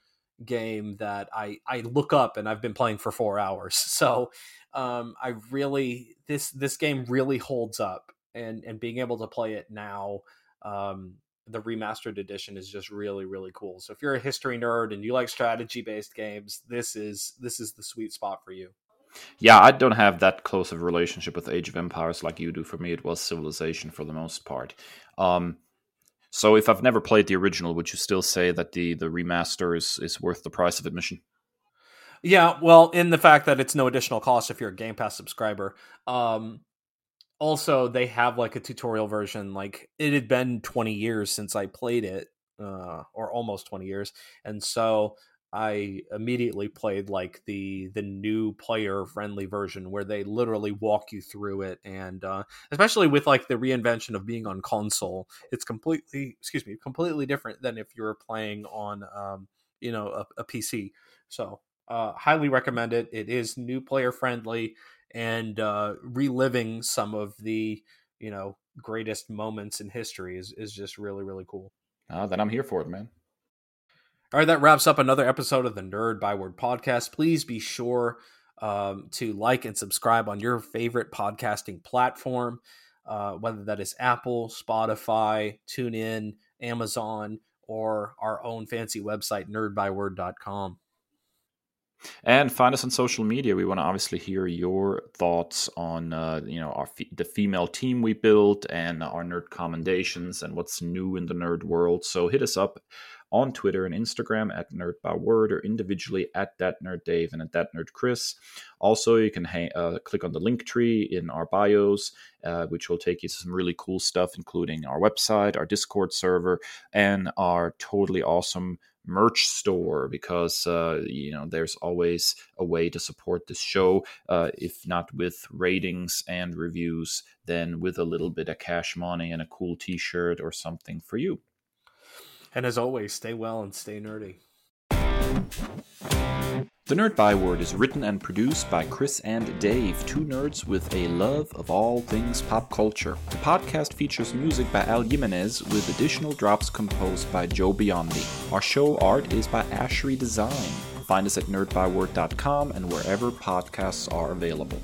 game that i i look up and i've been playing for four hours. So um, i really this this game really holds up and and being able to play it now um, the remastered edition is just really really cool. So if you're a history nerd and you like strategy based games this is this is the sweet spot for you yeah i don't have that close of a relationship with age of empires like you do. For me it was civilization for the most part. Um, so if i've never played the original would you still say that the the remaster is is worth the price of admission? Yeah well in the fact that it's no additional cost if you're a game pass subscriber. Um, also they have like a tutorial version like it had been 20 years since i played it uh, or almost 20 years. And so i immediately played like the the new player friendly version where they literally walk you through it and uh, especially with like the reinvention of being on console it's completely excuse me completely different than if you were playing on um, you know a, a pc so uh, highly recommend it it is new player friendly and uh, reliving some of the you know greatest moments in history is is just really really cool. Uh, then I'm here for it, man. All right, that wraps up another episode of the Nerd Byword podcast. Please be sure um, to like and subscribe on your favorite podcasting platform, uh, whether that is Apple, Spotify, TuneIn, Amazon, or our own fancy website, nerdbyword.com. And find us on social media. We want to obviously hear your thoughts on uh, you know our the female team we built and our nerd commendations and what's new in the nerd world. So hit us up on Twitter and Instagram at Nerd Byword or individually at that Nerd Dave and at that Nerd Kris. Also, you can uh, click on the link tree in our bios, uh, which will take you to some really cool stuff, including our website, our Discord server, and our totally awesome merch store because uh, you know there's always a way to support this show uh, if not with ratings and reviews then with a little bit of cash money and a cool t-shirt or something for you and as always stay well and stay nerdy the Nerd Byword is written and produced by Kris and Dave, two nerds with a love of all things pop culture. The podcast features music by Al Jimenez with additional drops composed by Joe Biondi. Our show art is by Ashery Design. Find us at nerdbyword.com and wherever podcasts are available.